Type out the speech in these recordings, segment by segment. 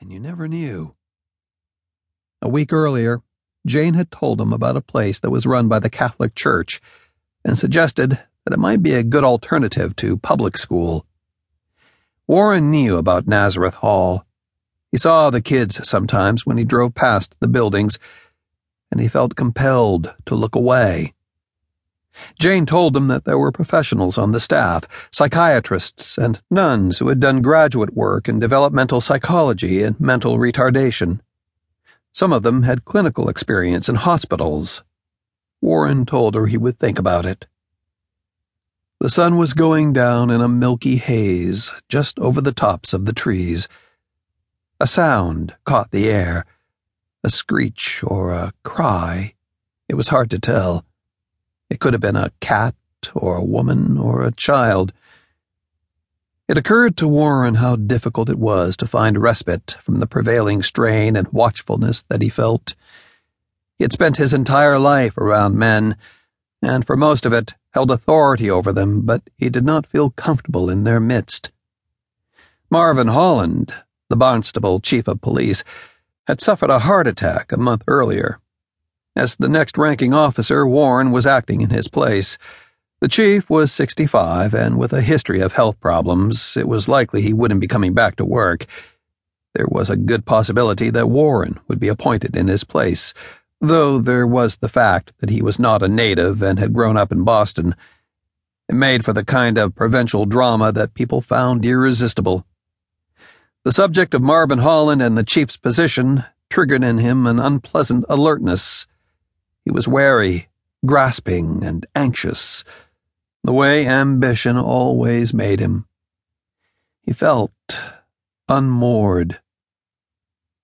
and you never knew. A week earlier, Jane had told him about a place that was run by the Catholic Church and suggested that it might be a good alternative to public school. Warren knew about Nazareth Hall. He saw the kids sometimes when he drove past the buildings, and he felt compelled to look away. Jane told him that there were professionals on the staff, psychiatrists and nuns who had done graduate work in developmental psychology and mental retardation. Some of them had clinical experience in hospitals. Warren told her he would think about it. The sun was going down in a milky haze just over the tops of the trees. A sound caught the air, a screech or a cry. It was hard to tell. It could have been a cat or a woman or a child. It occurred to Warren how difficult it was to find respite from the prevailing strain and watchfulness that he felt. He had spent his entire life around men, and for most of it held authority over them, but he did not feel comfortable in their midst. Marvin Holland, the Barnstable chief of police, had suffered a heart attack a month earlier. As the next ranking officer, Warren was acting in his place. The chief was 65, and with a history of health problems, it was likely he wouldn't be coming back to work. There was a good possibility that Warren would be appointed in his place, though there was the fact that he was not a native and had grown up in Boston. It made for the kind of provincial drama that people found irresistible. The subject of Marvin Holland and the chief's position triggered in him an unpleasant alertness. He was wary, grasping, and anxious the way ambition always made him. He felt unmoored.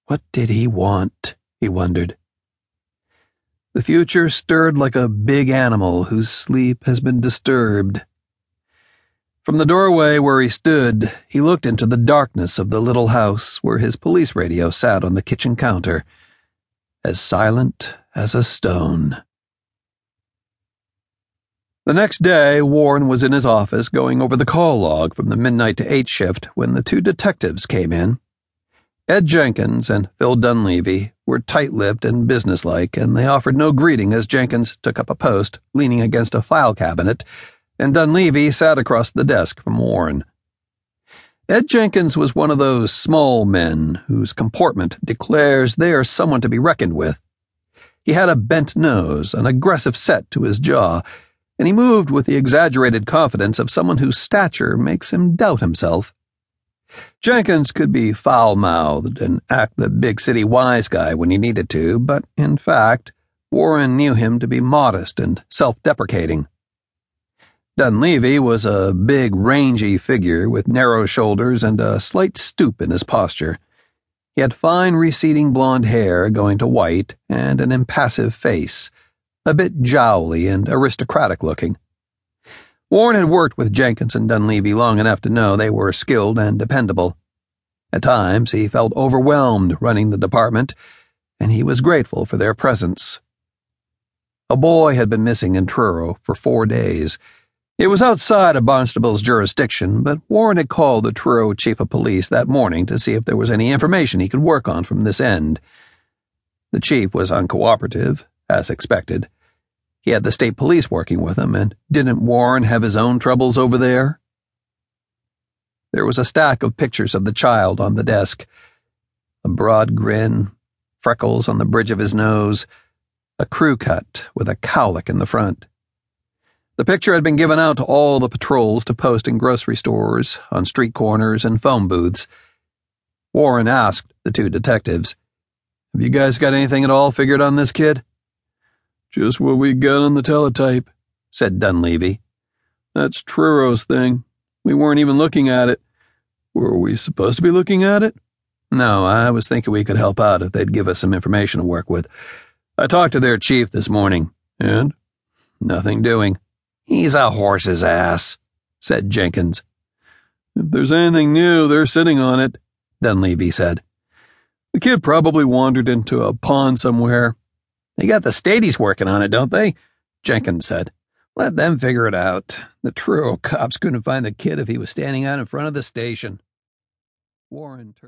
What did he want? he wondered. The future stirred like a big animal whose sleep has been disturbed. From the doorway where he stood, he looked into the darkness of the little house where his police radio sat on the kitchen counter, as silent as a stone. The next day, Warren was in his office going over the call log from the midnight to eight shift when the two detectives came in. Ed Jenkins and Phil Dunleavy were tight lipped and businesslike, and they offered no greeting as Jenkins took up a post, leaning against a file cabinet, and Dunleavy sat across the desk from Warren. Ed Jenkins was one of those small men whose comportment declares they are someone to be reckoned with. He had a bent nose, an aggressive set to his jaw, and he moved with the exaggerated confidence of someone whose stature makes him doubt himself. Jenkins could be foul mouthed and act the big city wise guy when he needed to, but in fact, Warren knew him to be modest and self deprecating. Dunleavy was a big, rangy figure with narrow shoulders and a slight stoop in his posture. He had fine, receding blond hair going to white and an impassive face a bit jowly and aristocratic looking. Warren had worked with Jenkins and Dunleavy long enough to know they were skilled and dependable. At times, he felt overwhelmed running the department, and he was grateful for their presence. A boy had been missing in Truro for four days. It was outside of Barnstable's jurisdiction, but Warren had called the Truro chief of police that morning to see if there was any information he could work on from this end. The chief was uncooperative, as expected. He had the state police working with him, and didn't Warren have his own troubles over there? There was a stack of pictures of the child on the desk. A broad grin, freckles on the bridge of his nose, a crew cut with a cowlick in the front. The picture had been given out to all the patrols to post in grocery stores, on street corners, and phone booths. Warren asked the two detectives, Have you guys got anything at all figured on this kid? Just what we got on the teletype, said Dunleavy. That's Truro's thing. We weren't even looking at it. Were we supposed to be looking at it? No, I was thinking we could help out if they'd give us some information to work with. I talked to their chief this morning. And? Nothing doing. He's a horse's ass, said Jenkins. If there's anything new, they're sitting on it, Dunleavy said. The kid probably wandered into a pond somewhere. They got the Staties working on it, don't they? Jenkins said. Let them figure it out. The Truro cops couldn't find the kid if he was standing out in front of the station. Warren turned